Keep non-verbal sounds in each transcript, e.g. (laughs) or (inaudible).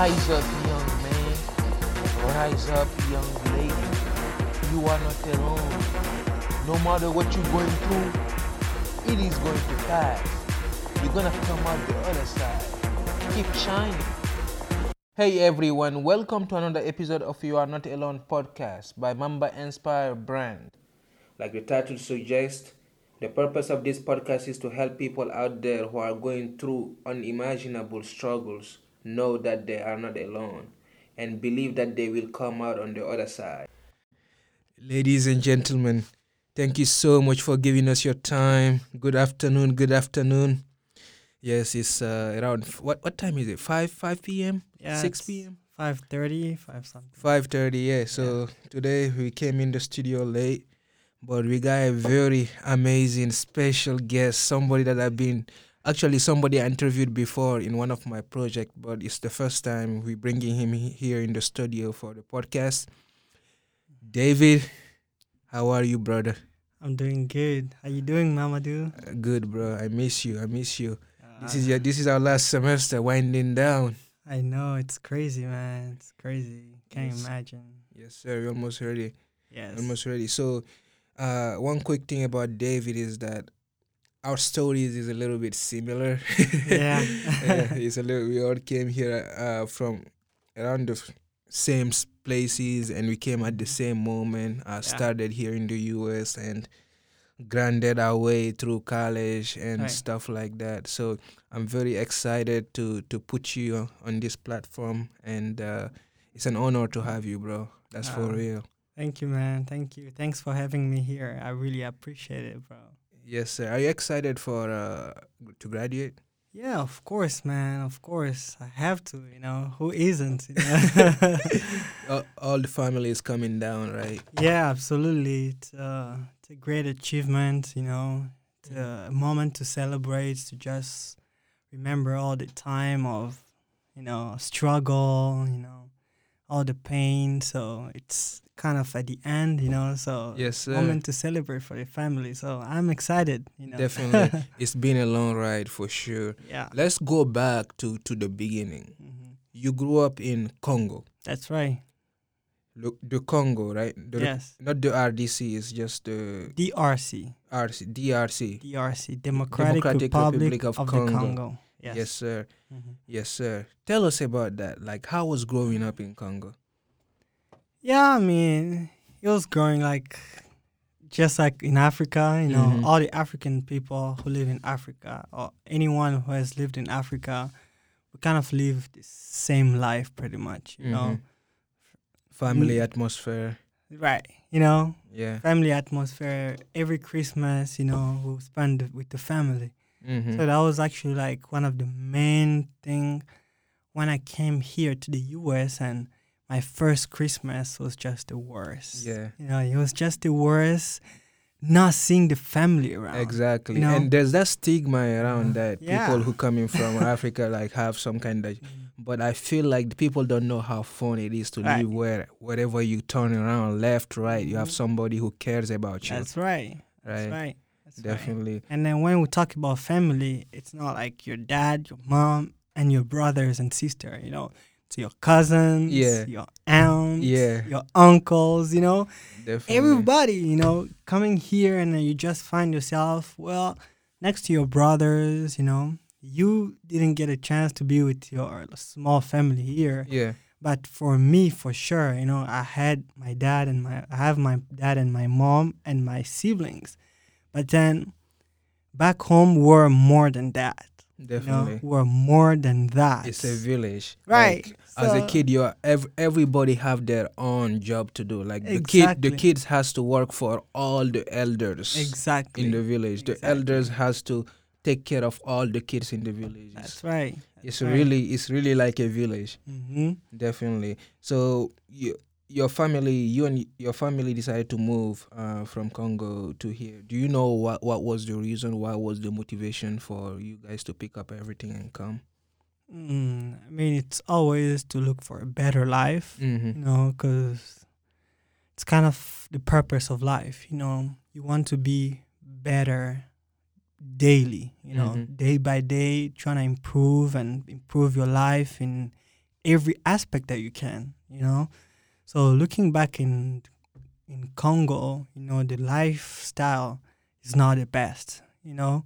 Rise up, young man. Rise up, young lady. You are not alone. No matter what you're going through, it is going to pass. You're gonna come out the other side. Keep shining. Hey everyone, welcome to another episode of You Are Not Alone podcast by Mamba Inspire Brand. Like the title suggests, the purpose of this podcast is to help people out there who are going through unimaginable struggles know that they are not alone and believe that they will come out on the other side. Ladies and gentlemen, thank you so much for giving us your time. Good afternoon, good afternoon. Yes, it's uh, around f- what what time is it? 5 5 p.m. Yeah, 6 it's p.m. 5.30, 5 something. 5:30 yeah so today we came in the studio late but we got a very amazing special guest somebody that I've been actually somebody I interviewed before in one of my project but it's the first time we bringing him he- here in the studio for the podcast David how are you brother I'm doing good. How you doing, Mamadou? Uh, good bro I miss you I miss you this Uh, is your this is our last semester winding down I know, it's crazy, man. It's crazy. Can't Yes. imagine. yes sir we're almost ready Yes. almost ready. So, uh, one quick thing about David is that our stories is a little bit similar. Yeah. (laughs) Yeah, it's a little. We all came here uh, from around the same places, and we came at the same moment. I Yeah. started here in the U.S. and grinded our way through college and Right. stuff like that. So I'm very excited to to put you on this platform, and uh, it's an honor to have you, bro. That's for Uh, real. Thank you, man. Thank you. Thanks for having me here. I really appreciate it, bro. Yes, sir. Are you excited for uh to graduate? Yeah, of course, man. Of course. I have to, you know. Who isn't? you know? (laughs) all, all the family is coming down, right? yeah, absolutely. It's, uh, it's a great achievement, you know. It's a moment to celebrate, to just remember all the time of, you know, struggle, you know, all the pain. So it's kind of at the end, you know. So Yes, sir. moment to celebrate for the family. So I'm excited, you know. Definitely. (laughs) it's been a long ride for sure. yeah. Let's go back to to the beginning. hmm You grew up in Congo. That's right. Look, the Congo, right? The, yes. Not the RDC. It's just the DRC. RC, DRC. DRC. Democratic, Democratic Republic, Republic of of, Congo. Congo. Yes. Yes, sir. Mhm. Yes, sir. Tell us about that. Like, how was growing up in Congo? Yeah, I mean, it was growing like just like in Africa, you know, Mhm. all the African people who live in Africa or anyone who has lived in Africa, we kind of live the same life pretty much, you know. Mhm. Family Mm. atmosphere. Right. You know, Yeah. family atmosphere. Every Christmas, you know, we spend with the family. Mm-hmm. So that was actually like one of the main thing when I came here to the US and my first Christmas was just the worst. Yeah. You know, it was just the worst not seeing the family around. Exactly. you know? And there's that stigma around that Yeah. people who coming from (laughs) Africa like have some kind of but I feel like the people don't know how fun it is to Right. live where wherever you turn around, left, right, you have Mhm. somebody who cares about you. That's right. That's right. right. That's right. Definitely. And then when we talk about family, it's not like your dad, your mom, and your brothers and sister, you know. It's your cousins, Yeah. your aunts, Yeah. your uncles, you know. Definitely. everybody, you know, coming here and then you just find yourself, well, next to your brothers, you know, you didn't get a chance to be with your small family here. Yeah. But for me, for sure, you know, I had my dad and my, I have my dad and my mom and my siblings. But then back home, we're more than that. Definitely. You know, we're more than that. It's a village. Right. Like, as a kid, you are ev- everybody have their own job to do. Like the kid, the kids has to work for all the elders Exactly. in the village. The elders has to take care of all the kids in the village. That's right. it's really, it's really like a village. hmm Definitely. So you, your family, you and your family decided to move uh, from Congo to here. Do you know what what was the reason? What was the motivation for you guys to pick up everything and come? Mm, I mean, it's always to look for a better life, Mm-hmm. you know, because it's kind of the purpose of life. You know, you want to be better daily, you know, Mhm. day by day, trying to improve and improve your life in every aspect that you can, you know. So looking back in in Congo, you know, the lifestyle is not the best, you know.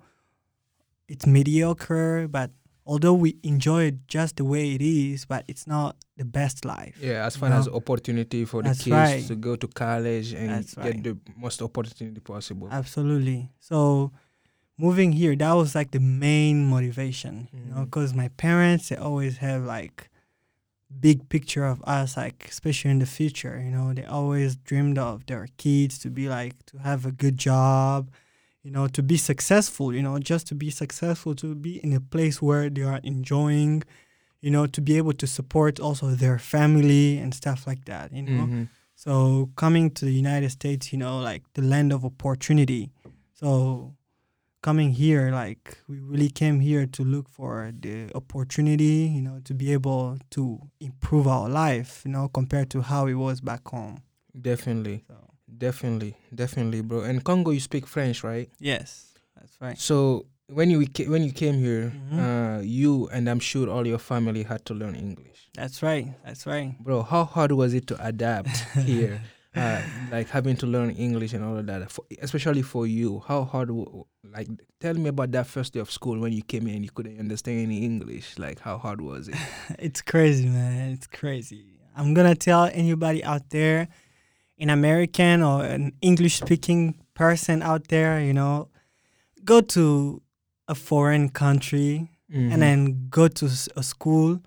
It's mediocre, but although we enjoy it just the way it is, but it's not the best life. Yeah, as far as opportunity for the That's kids right. to go to college and That's get right. the most opportunity possible. Absolutely. So moving here, that was like the main motivation, you know, mm. because my parents they always have like big picture of us, like especially in the future. You know, they always dreamed of their kids to be like to have a good job, you know, to be successful. You know, just to be successful, to be in a place where they are enjoying. You know, to be able to support also their family and stuff like that. You know, Mhm. so coming to the United States, you know, like the land of opportunity. So coming here, like we really came here to look for the opportunity, you know, to be able to improve our life, you know, compared to how it was back home. Definitely, So definitely, definitely, bro. And Congo, you speak French, right? yes, that's right. So when you when you came here, Mhm. uh, you and I'm sure all your family had to learn English, That's right. That's right. bro. How hard was it to adapt (laughs) here, uh, like having to learn English and all of that, for, especially for you? How hard? w- Like, tell me about that first day of school when you came in and you couldn't understand any English. Like, how hard was it? (laughs) it's crazy, man. It's crazy. I'm gonna tell anybody out there, an American or an English speaking person out there, you know, go to a foreign country Mhm. and then go to a school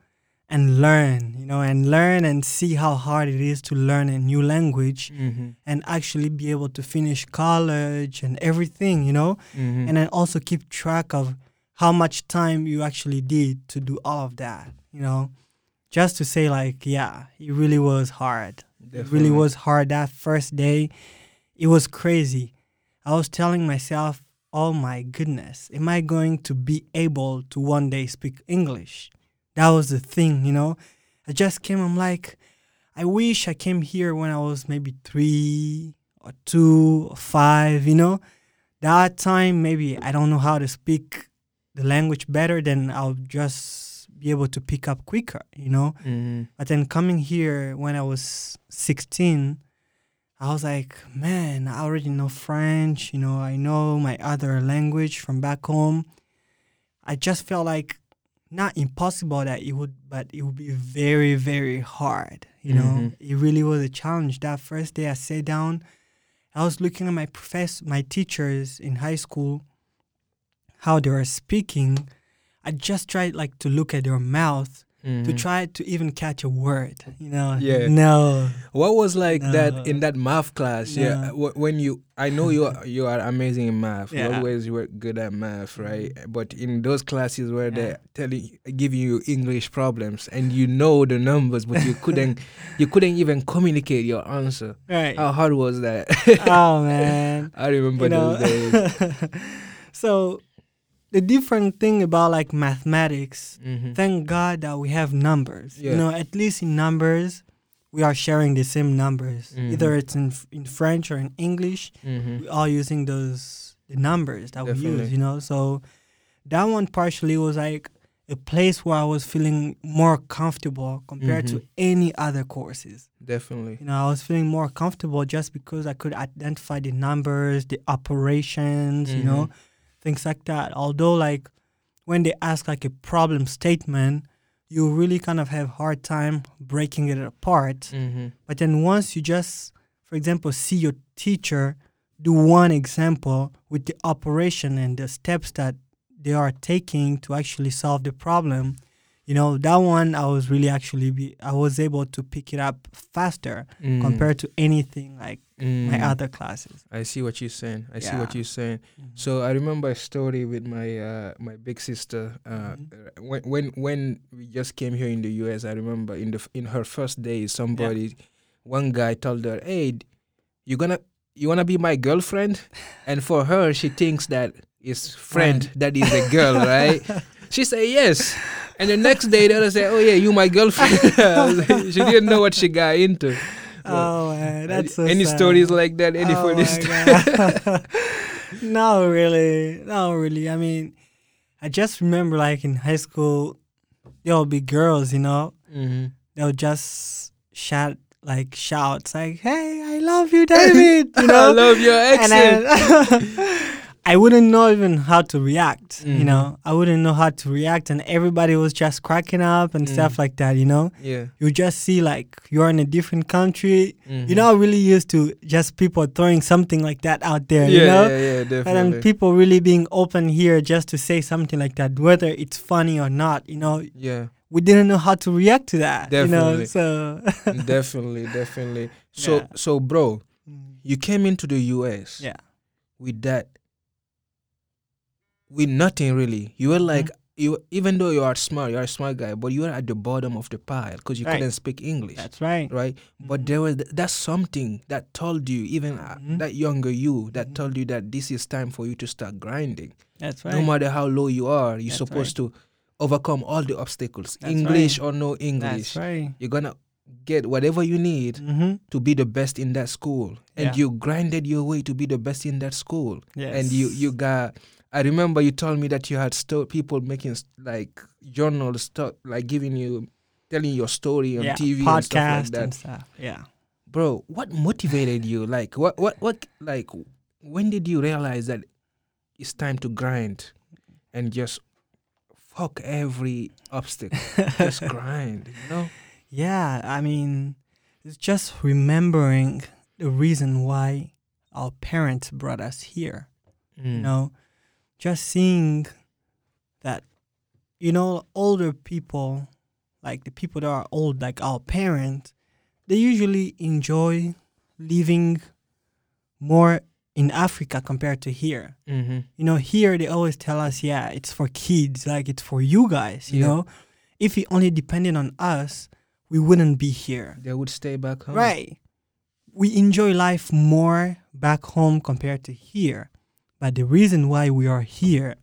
and learn, you know, and learn and see how hard it is to learn a new language Mhm. and actually be able to finish college and everything, you know, Mhm. and then also keep track of how much time you actually did to do all of that, you know, just to say like, yeah, it really was hard. It really was hard that first day. It was crazy. I was telling myself, oh my goodness, am I going to be able to one day speak English? That was the thing, you know. I just came, I'm like, I wish I came here when I was maybe three or two or five, you know. That time, maybe I don't know how to speak the language better, then I'll just be able to pick up quicker, you know. Mhm. But then coming here when I was 16, I was like, man, I already know French, you know, I know my other language from back home. I just felt like not impossible that it would, but it would be very, very hard, you know. Mhm. It really was a challenge. That first day I sat down, I was looking at my professor, my teachers in high school, how they were speaking. I just tried like to look at your mouth to Mhm. try to even catch a word, you know. Yeah. No. What was like No. that in that math class? Yeah, No. wh- when you, I know you are, (laughs) you are amazing in math. You Yeah. Mm-hmm. always were good at math, right? But in those classes where they're telling, giving you English problems, and you know the numbers, but you couldn't, (laughs) you couldn't even communicate your answer. Right. How hard was that? oh man. (laughs) I remember you know. those days. so the different thing about like mathematics, Mhm. thank God that we have numbers. Yeah. You know, at least in numbers, we are sharing the same numbers. Mhm. Either it's in in French or in English. Mhm. we are using those the numbers that we use, you know. So that one partially was like a place where I was feeling more comfortable compared to Mhm. any other courses. Definitely. You know, I was feeling more comfortable just because I could identify the numbers, the operations, you know, Mhm. Things like that. Although like when they ask like a problem statement, you really kind of have hard time breaking it apart. Mhm. But then once you just, for example, see your teacher do one example with the operation and the steps that they are taking to actually solve the problem, you know, that one I was really actually be I was able to pick it up faster Mm. compared to anything like my Mm. other classes. I see what you're saying. I see what you're saying. So I remember a story with my uh, my big sister. Uh, Mhm. When when when we just came here in the U.S., I remember in the in her first day somebody, one guy told her, "Hey, d- you gonna you wanna be my girlfriend?" and for her, she thinks that is (laughs) friend that is a girl, right? (laughs) She say yes. And the next day, the other say, "Oh yeah, you my girlfriend." Like- (laughs) (laughs) she didn't know what she got into. Oh man, that's so Any sad. stories like that? Any Oh funny stories? (laughs) No, really, no, really. I mean, I just remember like in high school, there'll be girls, you know, Mm-hmm. they'll just shout like shouts like, "Hey, I love you, David!" You know, I love your accent. I wouldn't know even how to react. You Mhm. know, I wouldn't know how to react, and everybody was just cracking up and stuff Mm. like that. You know, yeah. you just see like you're in a different country. Mhm. You're not really used to just people throwing something like that out there. Yeah, you know. yeah, yeah, But then people really being open here just to say something like that, whether it's funny or not, you know, yeah, we didn't know how to react to that. You know, Definitely. so (laughs) definitely, definitely. So, Yeah. so, bro, you came into the US yeah. with that, with nothing really. You were like, you even though you are smart, you are a smart guy, but you were at the bottom of the pile because you Right. couldn't speak English. That's right. right? But Mhm. there was th- that's something that told you, even uh, Mhm. that younger you, that Mhm. told you that this is time for you to start grinding. That's right. No matter how low you are, you're That's supposed to overcome all the obstacles, That's English right. or no That's English. right. You're gonna get whatever you need Mm-hmm. to be the best in that school, and Yeah. you grinded your way to be the best in that school. Yes. And you you got. I remember you told me that you had sto- people making s- like journals, stuff like giving you, telling your story on yeah, TV and stuff like that and stuff. Yeah. bro what motivated you like what what what like when did you realize that it's time to grind and just fuck every obstacle just (laughs) grind you know Yeah, I mean, it's just remembering the reason why our parents brought us here. Mm. You know, just seeing that, you know, older people, like the people that are old, like our parents, they usually enjoy living more in Africa compared to here. mm-hmm. You know, here they always tell us, yeah, it's for kids, like it's for you guys, you Yeah. know? If it only depended on us, we wouldn't be here. they would stay back home Right. We enjoy life more back home compared to here. But the reason why we are here,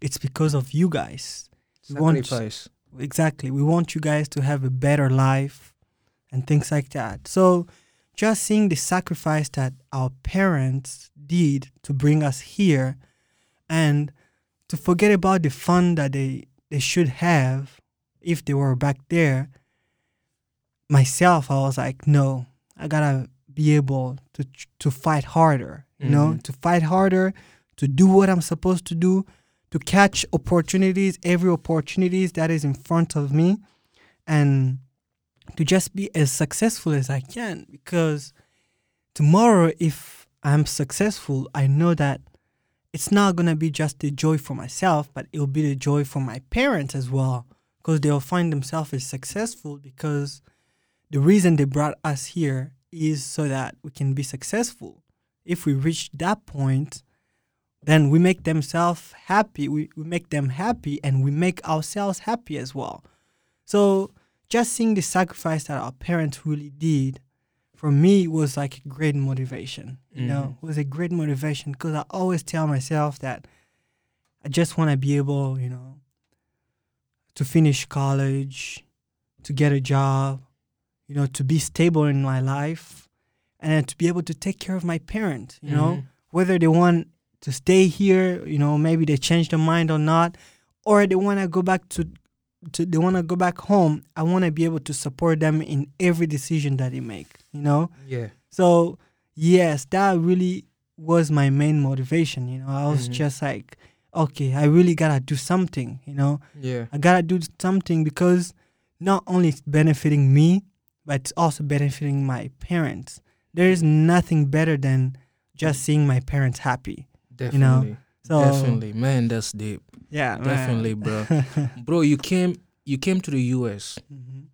it's because of you guys. We want sacrifice exactly. We want you guys to have a better life and things like that. So just seeing the sacrifice that our parents did to bring us here and to forget about the fun that they, they should have if they were back there. Myself, I was like, no, I gotta be able to to fight harder, you know, Mhm. to fight harder, to do what I'm supposed to do, to catch opportunities, every opportunities that is in front of me, and to just be as successful as I can. Because tomorrow, if I'm successful, I know that it's not gonna be just a joy for myself, but it'll be the joy for my parents as well. Because they'll find themselves as successful because the reason they brought us here is so that we can be successful. If we reach that point, then we make themselves happy. We, we make them happy and we make ourselves happy as well. So just seeing the sacrifice that our parents really did for me was like a great motivation. You know, it was a great motivation because I always tell myself that I just want to be able, you know, to finish college, to get a job, you know, to be stable in my life, and to be able to take care of my parents. You know, Mhm. whether they want to stay here, you know, maybe they change their mind or not, or they want to go back to, to they want to go back home. I want to be able to support them in every decision that they make. You know, yeah so yes, that really was my main motivation. You know, I was Mhm. just like, okay, I really gotta do something. You know, yeah I gotta do something because not only it's benefiting me, but it's also benefiting my parents. There is nothing better than just seeing my parents happy. Definitely So definitely man that's deep yeah, man. Definitely, bro. (laughs) bro you came you came to the us Mhm.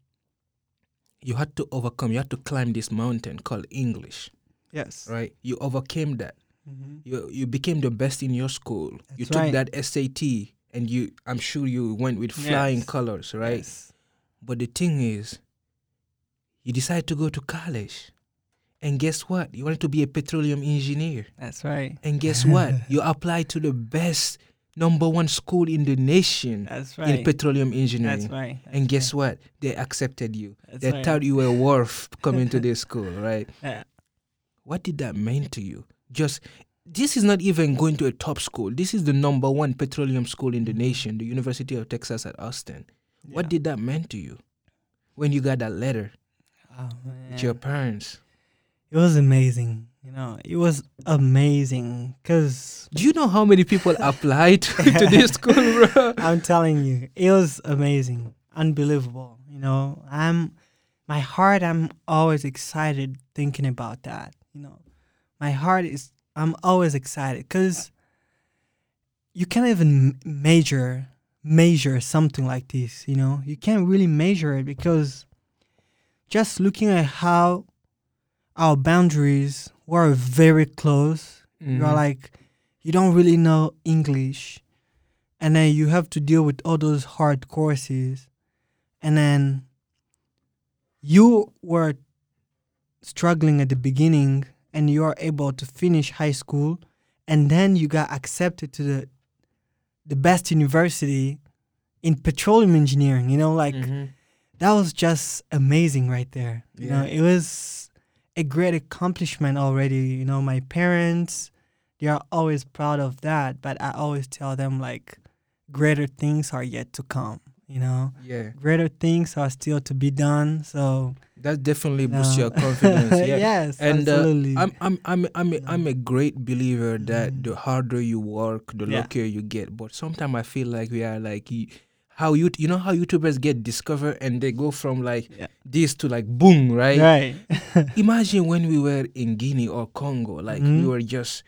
you had to overcome you had to climb this mountain called english Yes. right you overcame that Mhm. you you became the best in your school you took right. that sat and you i'm sure you went with flying Yes. colors right Yes. but the thing is you decided to go to college and guess what you wanted to be a petroleum engineer That's right. and guess (laughs) what you applied to the best number one school in the nation That's in petroleum engineering That's right. and That's guess what they accepted you right. That's they right. thought you were worth (laughs) coming to this school right (laughs) Yeah. what did that mean to you? Just this is not even going to a top school. This is the number one petroleum school in the mm-hmm. nation, the University of Texas at Austin. What did that mean to you? when you got that letter Oh, with your parents? It was amazing. You know, it was amazing because Do you know how many people (laughs) applied to, to this school, bro? (laughs) I'm telling you, it was amazing, unbelievable. You know, I'm my heart. I'm always excited thinking about that. You know, my heart is. I'm always excited because you can't even measure measure something like this. You know, you can't really measure it because just looking at how our boundaries were very close Mhm. you're like you don't really know english and then you have to deal with all those hard courses and then you were struggling at the beginning and you are able to finish high school and then you got accepted to the the best university in petroleum engineering you know like Mhm. that was just amazing right there. You know, it was a great accomplishment already. You know, my parents, they are always proud of that, but I always tell them like greater things are yet to come, you know. yeah, Greater things are still to be done. So that definitely you boosts know. your confidence. (laughs) Yeah. yes, And, uh, absolutely. I'm I'm I'm I'm a, I'm a great believer that Mhm. the harder you work, the Yeah. luckier you get. But sometimes I feel like we are like how you you know how YouTubers get discovered and they go from like Yeah. this to like boom, right? right. (laughs) Imagine when we were in Guinea or Congo, like we Mhm. were just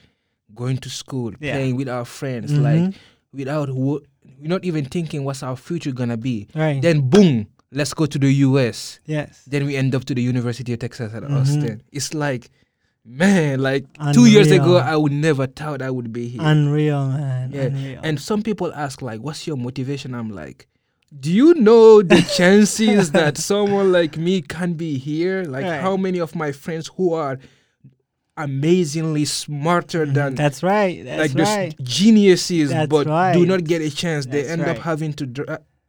going to school, Yeah. playing with our friends, like Mhm. without wo- we're not even thinking what's our future gonna be. right. Then boom, let's go to the US. yes. Then we end up to the University of Texas at Mhm. Austin. It's like, man, like two years ago, I would never thought I would be here. Unreal, man. Yeah, Unreal. and some people ask, like, what's your motivation? I'm like, do you know the (laughs) chances that someone like me can be here? Like, Right. how many of my friends who are amazingly smarter Mhm. than that's right. That's like right. geniuses, That's but do not get a chance. they end right. up having to dri-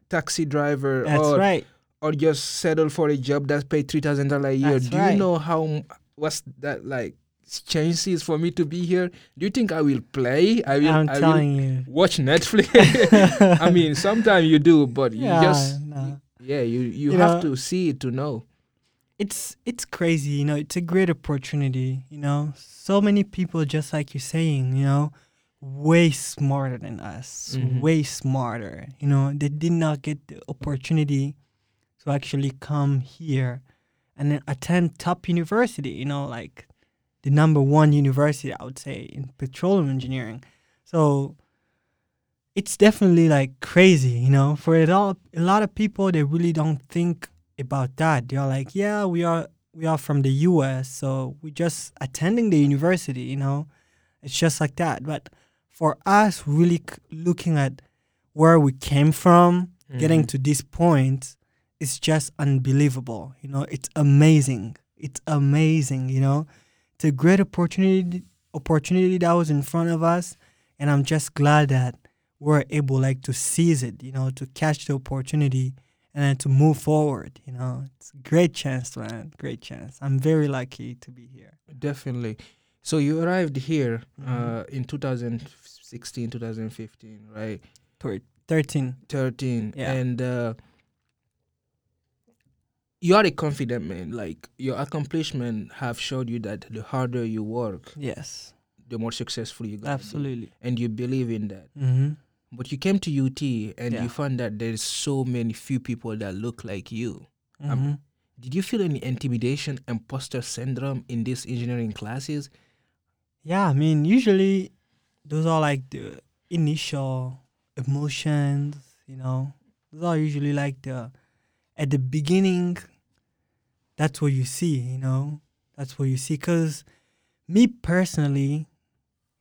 taxi driver That's or right. or just settle for a job that's paid three thousand dollars a year. That's Do right. you know how what's that like chances for me to be here? Do you think I will play? I will. I'm I will telling you. watch Netflix. (laughs) I mean, sometimes you do, but you yeah, just no. yeah, you you, You have know- to see it to know. it's it's crazy, you know. It's a great opportunity, you know. So many people, just like you're saying, you know, way smarter than us, Mhm. way smarter. You know, they did not get the opportunity to actually come here and then attend top university. You know, like the number one university, I would say, in petroleum engineering. So it's definitely like crazy, you know. For it all, a lot of people they really don't think about that. They're like, yeah, we are we are from the U.S., so we're just attending the university, you know. It's just like that. But for us, really c- looking at where we came from, getting Mhm. to this point, it's just unbelievable. You know, it's amazing. It's amazing. You know, it's a great opportunity opportunity that was in front of us, and I'm just glad that we're able like to seize it. You know, to catch the opportunity and then to move forward. You know, it's a great chance, man. Great chance. I'm very lucky to be here. Definitely. So you arrived here Mhm. uh, in 2016, 2015, right? Thir- Thirteen. 13 Yeah. and uh you are a confident man like your accomplishment have showed you that the harder you work Yes, the more successful you be. absolutely. and you believe in that Mm-hmm. but you came to ut and Yeah. you found that there's so many few people that look like you Mm-hmm. Um, did you feel any intimidation imposter syndrome in these engineering classes Yeah, I mean, usually those are like the initial emotions, you know. Those are usually like the at the beginning. That's what you see, you know. That's what you see. Cause me personally,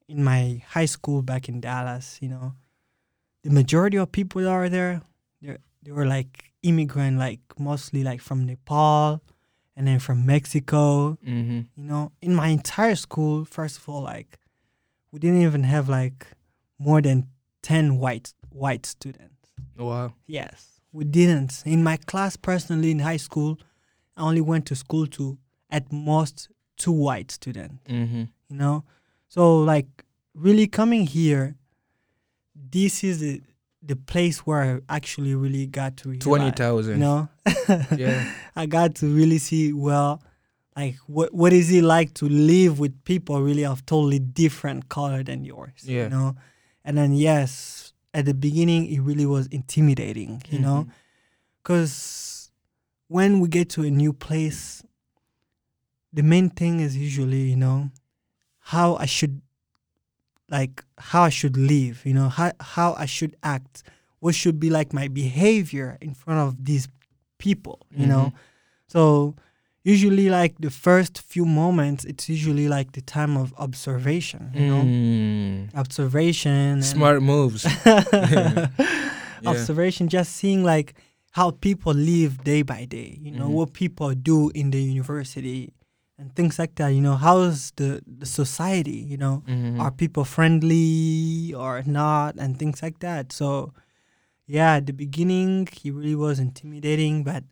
in my high school back in Dallas, you know, the majority of people that are there, they they were like immigrant, like mostly like from Nepal, and then from Mexico, mm-hmm. you know in my entire school first of all like we didn't even have like more than 10 white white students wow yes we didn't in my class personally in high school i only went to school to at most two white students mm-hmm. you know so like really coming here this is the the place where I actually really got to realize, Twenty thousand. You know, (laughs) Yeah. I got to really see well, like what what is it like to live with people really of totally different color than yours. Yeah. You know, and then yes, at the beginning it really was intimidating. You know, Mhm. because when we get to a new place, the main thing is usually you know how I should like how I should live. You know how how I should act. What should be like my behavior in front of these people. You know, so usually like the first few moments, it's usually like the time of observation. You know, Mm. observation. Smart moves. (laughs) Yeah. observation just seeing like how people live day by day you know Mhm. what people do in the university and things like that you know how's the, the society you know Mhm. are people friendly or not and things like that so yeah at the beginning he really was intimidating but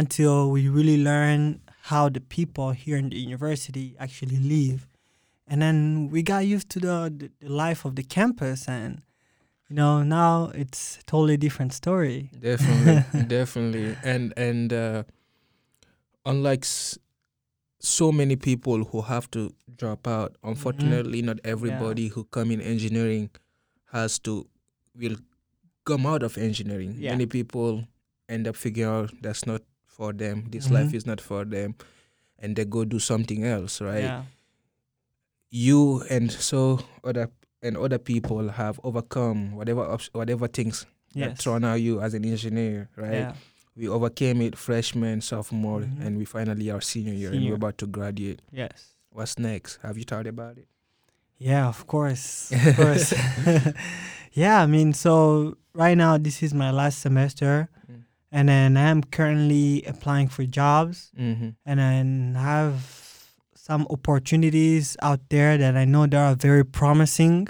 until we really learn how the people here in the university actually live. And then we got used to the, the, life of the campus and you know now it's a totally different story. Definitely (laughs) definitely. And and uh unlike s- so many people who have to drop out Mm-hmm. unfortunately not everybody who come in engineering has to will come out of engineering. Yeah. many people end up figuring out that's not for them. This Mhm. life is not for them. And they go do something else right? Yeah. You and so other and other people have overcome whatever whatever things that thrown at you as an engineer right? Yeah. We overcame it freshman sophomore Mhm. and we finally are senior year and we're about to graduate. Yes. What's next? Have you thought about it? Yeah, of course. (laughs) Of course. (laughs) yeah, I mean, so right now this is my last semester. Mm. And then I'm currently applying for jobs mm-hmm. and then have some opportunities out there that I know that are very promising.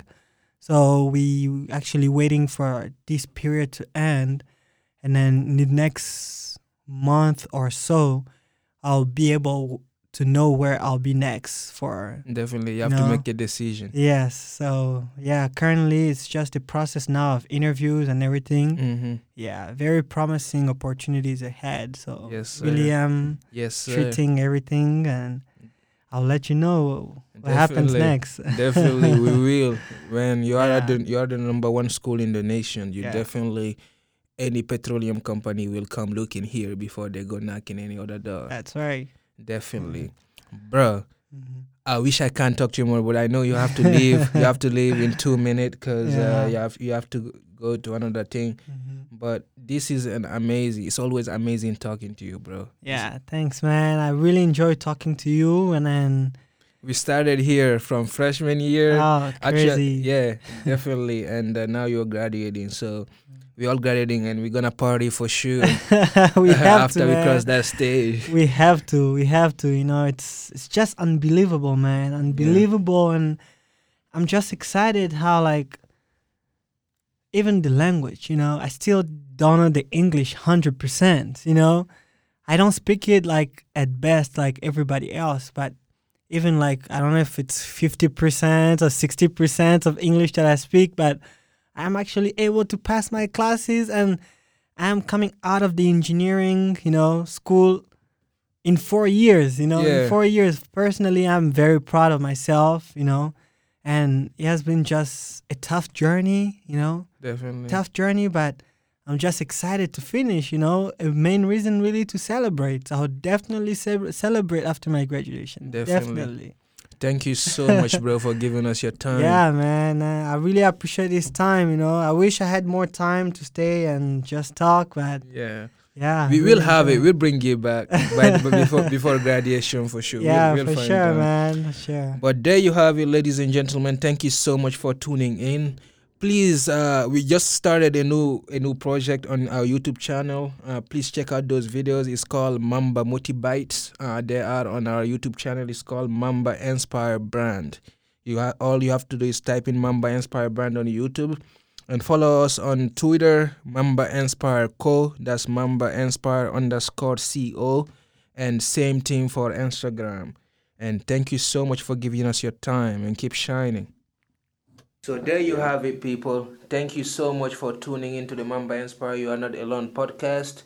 So we actually waiting for this period to end and then in the next month or so I'll be able to know where I'll be next for definitely you have No. to make a decision Yes. So yeah, currently it's just the process now of interviews and everything. mm-hmm. Yeah, very promising opportunities ahead. So Yes, really sir. am yes sir. treating everything and I'll let you know what happens next. (laughs) definitely we will when you are at Yeah. the you are the number one school in the nation you Yeah. definitely any petroleum company will come looking here before they go knocking any other door That's right. Definitely bro Mhm. I wish I can't talk to you more, but I know you have to leave. you have to leave in two minutes because Yeah. uh, you have you have to go to another thing. Mhm. But this is an amazing. It's always amazing talking to you, bro. Yeah, thanks, man. I really enjoy talking to you, and then We started here from freshman year. oh, crazy. yeah, definitely. And uh, now you're graduating, so we're all graduating, and we're gonna party for sure. (laughs) We (laughs) have after to, we cross that stage. we have to we have to you know it's it's just unbelievable man. Unbelievable and i'm just excited how like even the language you know i still don't know the english 100% you know? I don't speak it like at best like everybody else but even like i don't know if it's 50% or 60% of english that i speak but i'm actually able to pass my classes and i'm coming out of the engineering you know school in four years you know Yeah. in four years personally i'm very proud of myself you know and it has been just a tough journey you know Definitely. tough journey but i'm just excited to finish you know a main reason really to celebrate i'll definitely ce- celebrate after my graduation Definitely. definitely. Thank you so much, bro, for giving us your time. yeah man uh, i really appreciate this time you know i wish i had more time to stay and just talk but Yeah. yeah We will really have it. We'll bring you back (laughs) before before graduation for sure. We'll- yeah we'll for find sure out. man for sure But there you have it, ladies and gentlemen. Thank you so much for tuning in. Please, uh, we just started a new a new project on our YouTube channel. Uh, please check out those videos. It's called Mamba Motibites. Uh, they are on our YouTube channel. It's called Mamba Inspire Brand. You ha- all you have to do is type in Mamba Inspire Brand on YouTube, and follow us on Twitter, Mamba Inspire Co. That's Mamba Inspire underscore Co. And same thing for Instagram. And thank you so much for giving us your time and keep shining. So there you have it, people. Thank you so much for tuning into the Mamba Inspire You Are Not Alone podcast.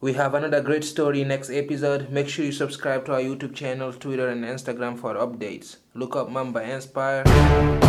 We have another great story next episode. Make sure you subscribe to our YouTube channel, Twitter, and Instagram for updates. Look up Mamba Inspire.